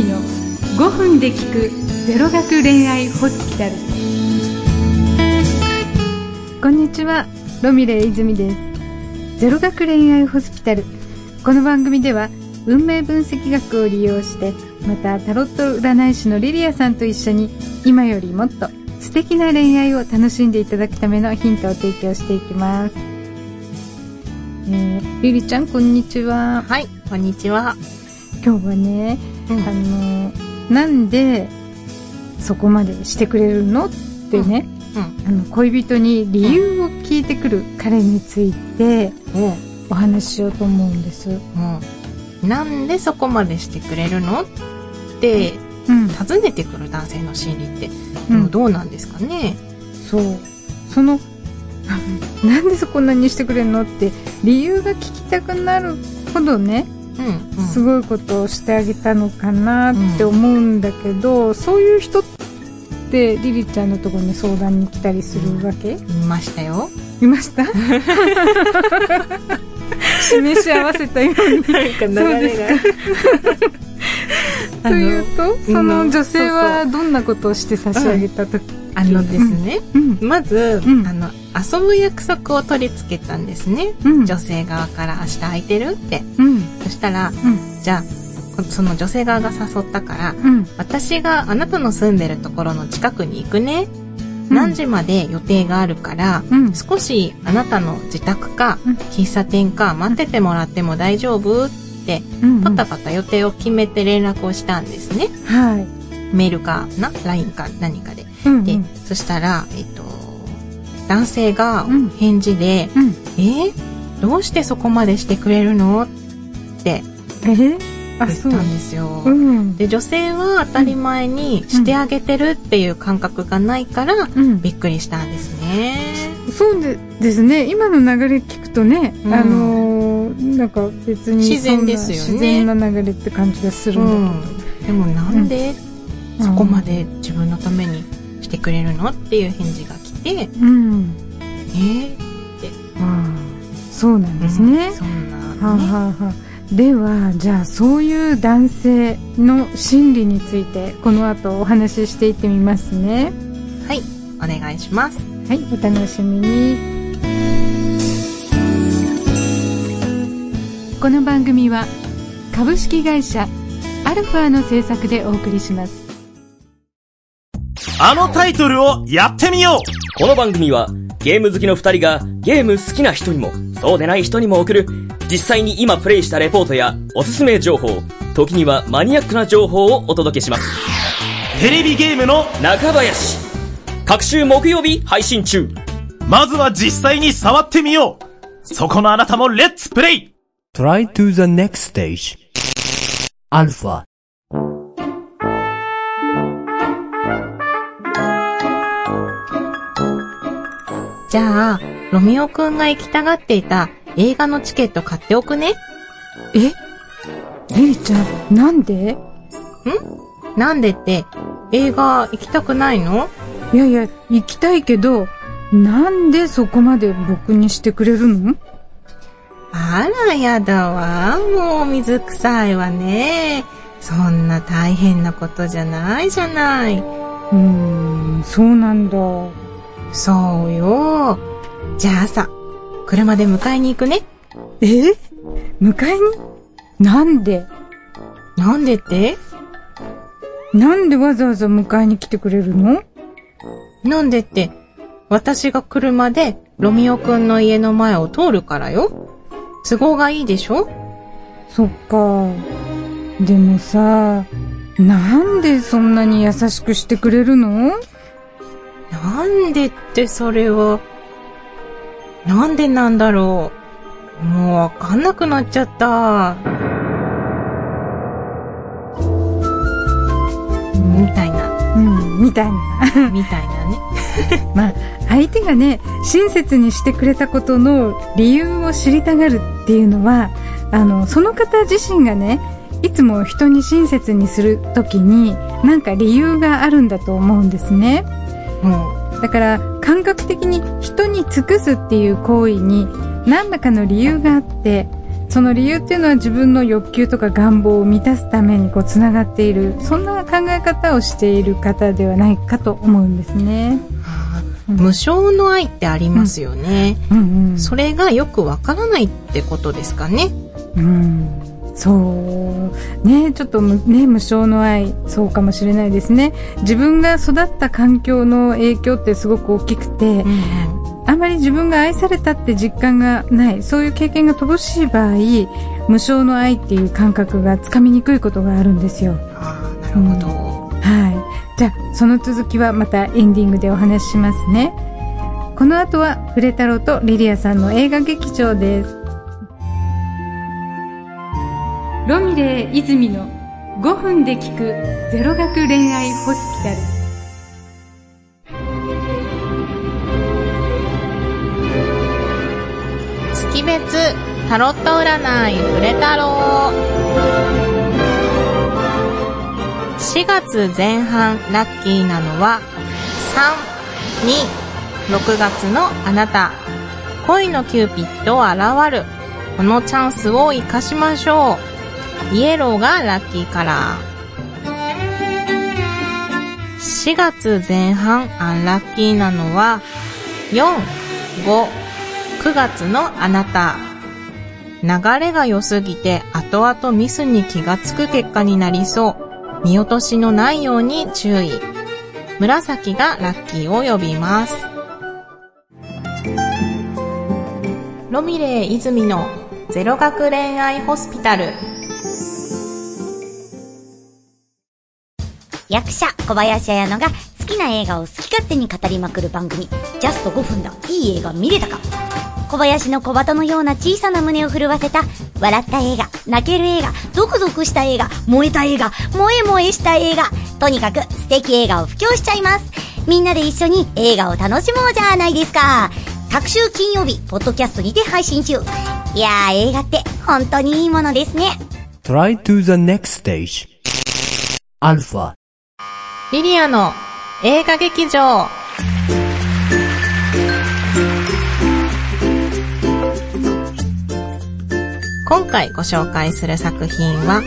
泉の5分で聞くゼロ学恋愛ホスピタル。こんにちはロミレイ泉です。ゼロ学恋愛ホスピタル。この番組では運命分析学を利用してまたタロット占い師のリリアさんと一緒に今よりもっと素敵な恋愛を楽しんでいただくためのヒントを提供していきます。えー、リリちゃんこんにちは。はいこんにちは。今日はね、うん。あのなんでそこまでしてくれるの？ってね、うん。あの恋人に理由を聞いてくる彼についておお話ししようと思うんです。うん。なんでそこまでしてくれるの？ってうん、尋ねてくる男性の心理って、うん。どうなんですかね？そう。その、なんでそこんなにしてくれるの？って理由が聞きたくなるほどね、すごいことをしてあげたのかなって思うんだけど、そういう人ってリリちゃんのところに相談に来たりするわけ、いましたよ。いました？示し合わせたように。なんか流れが。というと、その女性はどんなことをして差し上げたとき、あのですね、うん、まず、うん。あの遊ぶ約束を取り付けたんですね、うん、女性側から明日空いてる？ってしたらうん、じゃあこその女性側が誘ったからうん、私があなたの住んでるところの近くに行くね、うん。何時まで予定があるから、うん、少しあなたの自宅か、うん。喫茶店か待っててもらっても大丈夫？って、うん、パタパタ予定を決めて連絡をしたんですね。はい。メールかな ?LINE か何かで。うん、で、うん、そしたら、えっと、男性がうん。返事で、うん、えー？どうしてそこまでしてくれるの？ってあ、ったそう。んですよ。うん、で、女性は当たり前にしてあげてるっていう感覚がないから、うん、びっくりしたんですね。そうでですね。今の流れ聞くとね、うんあのーなんか別に自然ですよね自然な流れって感じがするんだけど。でもなんでうんそこまで自分のためにしてくれるのっていう返事が来て、うん。えー、ああそうなんですね。うんそんはあ、なね。はあはあ、ではじゃあそういう男性の心理についてこの後お話ししていってみますね。はい、お願いします。はいお楽しみに。この番組は株式会社アルファの制作でお送りします。あのタイトルをやってみよう。この番組はゲーム好きの二人がゲーム好きな人にもそうでない人にも送る実際に今プレイしたレポートやおすすめ情報時にはマニアックな情報をお届けします。テレビゲームの中林。各週木曜日配信中。まずは実際に触ってみよう。そこのあなたもレッツプレイ。Try to the next stage. Alpha. じゃあ、ロミオくんが行きたがっていた映画のチケット買っておくね。え？リリちゃんなんで？なんでって、映画行きたくないの？いやいや行きたいけどなんでそこまで僕にしてくれるの？あらやだわ。もう水臭いわね。そんな大変なことじゃないじゃない。うーんそうなんだそうよ。じゃあさ、車で迎えに行くね。え？迎えに？なんで？なんでって？なんでわざわざ迎えに来てくれるの？なんでって、私が車でロミオくんの家の前を通るからよ。都合がいいでしょ？そっか。でもさ、なんでそんなに優しくしてくれるの？なんでってそれは、なんでなんだろう。もうわかんなくなっちゃった。みたいな、うん、みたいな。みたいなね。まあ、相手がね、親切にしてくれたことの理由を知りたがるっていうのは、あの、その方自身がね、いつも人に親切にするときに、なんか理由があるんだと思うんですね。もだから、感覚的に人に尽くすっていう行為に、何らかの理由があって、その理由っていうのは自分の欲求とか願望を満たすためにこうつながっているそんな考え方をしている方ではないかと思うんですね。あー無償の愛ってありますよね。うんうん、それがよくわからないってことですかね。うん、そう。ねちょっとむね無償の愛そうかもしれないですね。自分が育った環境の影響ってすごく大きくて、あまり自分が愛されたって実感がない。そういう経験が乏しい場合無償の愛っていう感覚がつかみにくいことがあるんですよ。ああ、なるほど。はい。じゃあその続きはまたエンディングでお話ししますね。この後はフレ太郎とリリアさんの映画劇場ですロミレー泉の5分で聞くゼロ学恋愛ホスピタル。月別タロット占いフレ太郎。4月前半ラッキーなのは326月のあなた。恋のキューピッド現る。このチャンスを生かしましょう。イエローがラッキーカラー4月前半アンラッキーなのは4、5、9月のあなた。流れが良すぎて後々ミスに気がつく結果になりそう。見落としのないように注意。紫がラッキーを呼びます。ロミレイ泉のゼロ学恋愛ホスピタル。役者小林彩乃が好きな映画を好き勝手に語りまくる番組。ジャスト5分だ。いい映画見れたか。小林の小鳩のような小さな胸を震わせた笑った映画。泣ける映画。ゾクゾクした映画。燃えた映画。萌え萌えした映画。とにかく素敵映画を布教しちゃいます。みんなで一緒に映画を楽しもうじゃないですか。各週金曜日ポッドキャストにて配信中。いやー映画って本当にいいものですね。Try to the next stage. Alpha. リリアの映画劇場。今回ご紹介する作品は、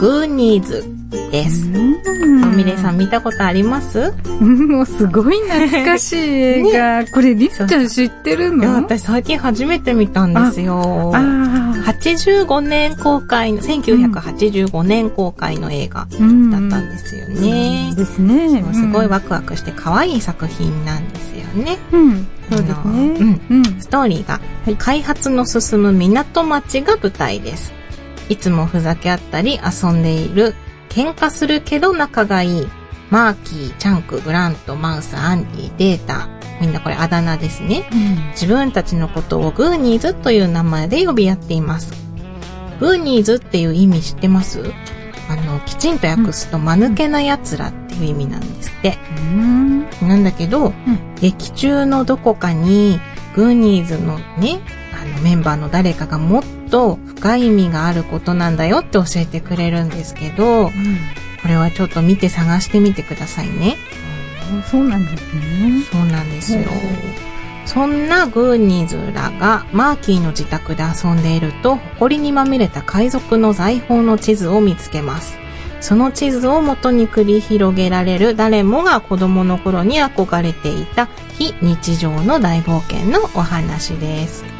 グーニーズです。ミレイさん見たことあります？うんもうすごい懐かしい映画。これ、りっちゃん知ってるいや、の私最近初めて見たんですよ。あ85年公開の、1985年公開の映画あ、うんだったんですよね。ですね。すごいワクワクして可愛い作品なんですよね。うん。そうですね。あのうんうん。ストーリーがはい開発の進む港町が舞台です。いつもふざけ合ったり遊んでいる、喧嘩するけど仲がいい、マーキー、チャンク、グラント、マウス、アンディ、データ。みんなこれあだ名ですね。自分たちのことをグーニーズという名前で呼び合っています。グーニーズっていう意味知ってます？あの、きちんと訳すと、間抜けな奴らっていう意味なんですって。うん。なんだけど、劇中のどこかに、グーニーズのね、あのメンバーの誰かがもっと深い意味があることなんだよって教えてくれるんですけど、これはちょっと見て探してみてくださいね。そうなんですね。そうなんですよ。そんなグーニーズらがマーキーの自宅で遊んでいると、埃にまみれた海賊の財宝の地図を見つけます。その地図を元に繰り広げられる誰もが子供の頃に憧れていた非日常の大冒険のお話です。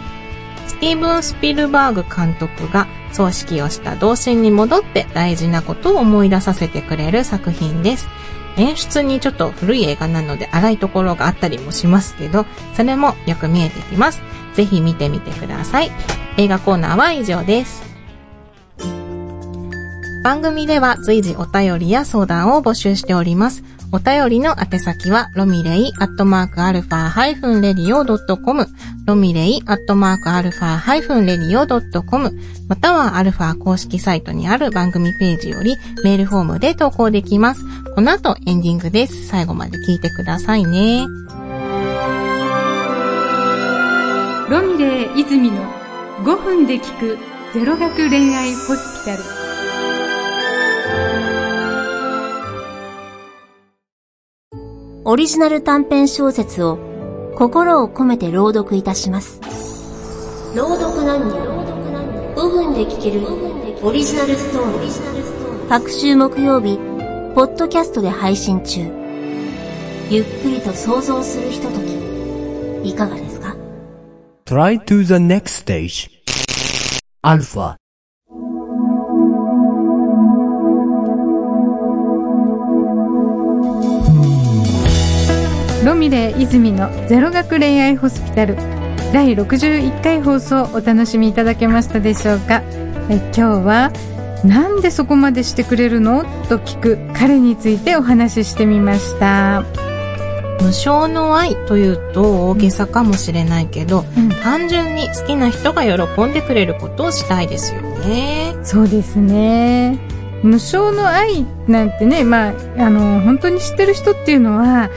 ティーブン・スピルバーグ監督が葬式をした童心に戻って大事なことを思い出させてくれる作品です。演出にちょっと古い映画なので荒いところがあったりもしますけど、それもよく見えてきます。ぜひ見てみてください。映画コーナーは以上です。番組では随時お便りや相談を募集しております。お便りの宛先は、ロミレイアットマークアルファハイフンレディオドットコム、ロミレイアットマークアルファハイフンレディオドットコム、またはアルファ公式サイトにある番組ページよりメールフォームで投稿できます。この後エンディングです。最後まで聞いてくださいね。ロミレー泉の5分で聞くゼロ学恋愛ホスピタル。オリジナル短編小説を心を込めて朗読いたします。朗読何人5分で聴けるオリジナルストーリー。各週木曜日、ポッドキャストで配信中。ゆっくりと想像するひととき、いかがですか？Try to the next stage.Alpha ロミレイ泉のゼロ学恋愛ホスピタル。第61回放送お楽しみいただけましたでしょうか？え今日はなんでそこまでしてくれるの？と聞く彼についてお話ししてみました。無償の愛というと大げさかもしれないけど、うん。単純に好きな人が喜んでくれることをしたいですよね。そうですね。無償の愛なんてねまああの本当に知ってる人っていうのは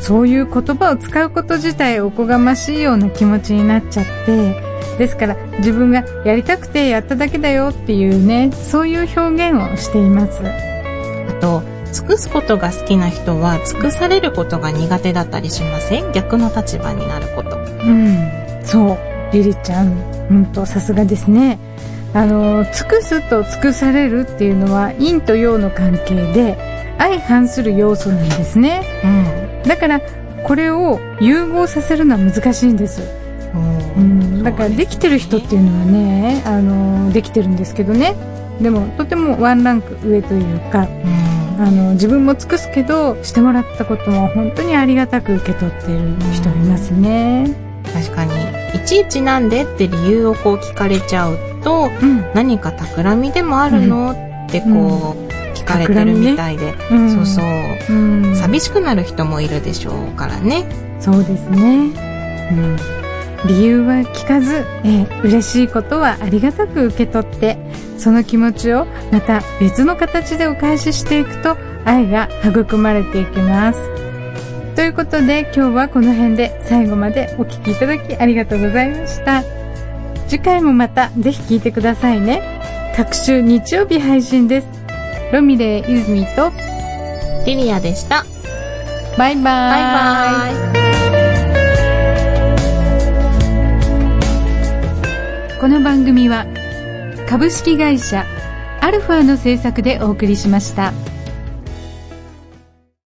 そういう言葉を使うこと自体おこがましいような気持ちになっちゃってですから自分がやりたくてやっただけだよっていうねそういう表現をしています。あと、尽くすことが好きな人は尽くされることが苦手だったりしません？逆の立場になること。うん。そうリリちゃん。本当さすがですね。あの尽くすと尽くされるっていうのは陰と陽の関係で相反する要素なんですね。うん。だからこれを融合させるのは難しいんです、うん、だからできてる人っていうのはねあのできてるんですけどね。でもとてもワンランク上というかうん。あの自分も尽くすけどしてもらったことも本当にありがたく受け取っている人いますね。確かに、いちいちなんでって理由をこう聞かれちゃうと、うん、何か企みでもあるの、ってこう、聞かれてるみたいで、うん。そうそう。うん、寂しくなる人もいるでしょうからね。そうですね、うん、理由は聞かず、えー嬉しいことはありがたく受け取ってその気持ちをまた別の形でお返ししていくと愛が育まれていきます。ということで今日はこの辺で最後までお聞きいただきありがとうございました。次回もまたぜひ聞いてくださいね。各週日曜日配信ですロミレイ泉とリリアでした。バイバイバイバイ。この番組は株式会社アルファの制作でお送りしました。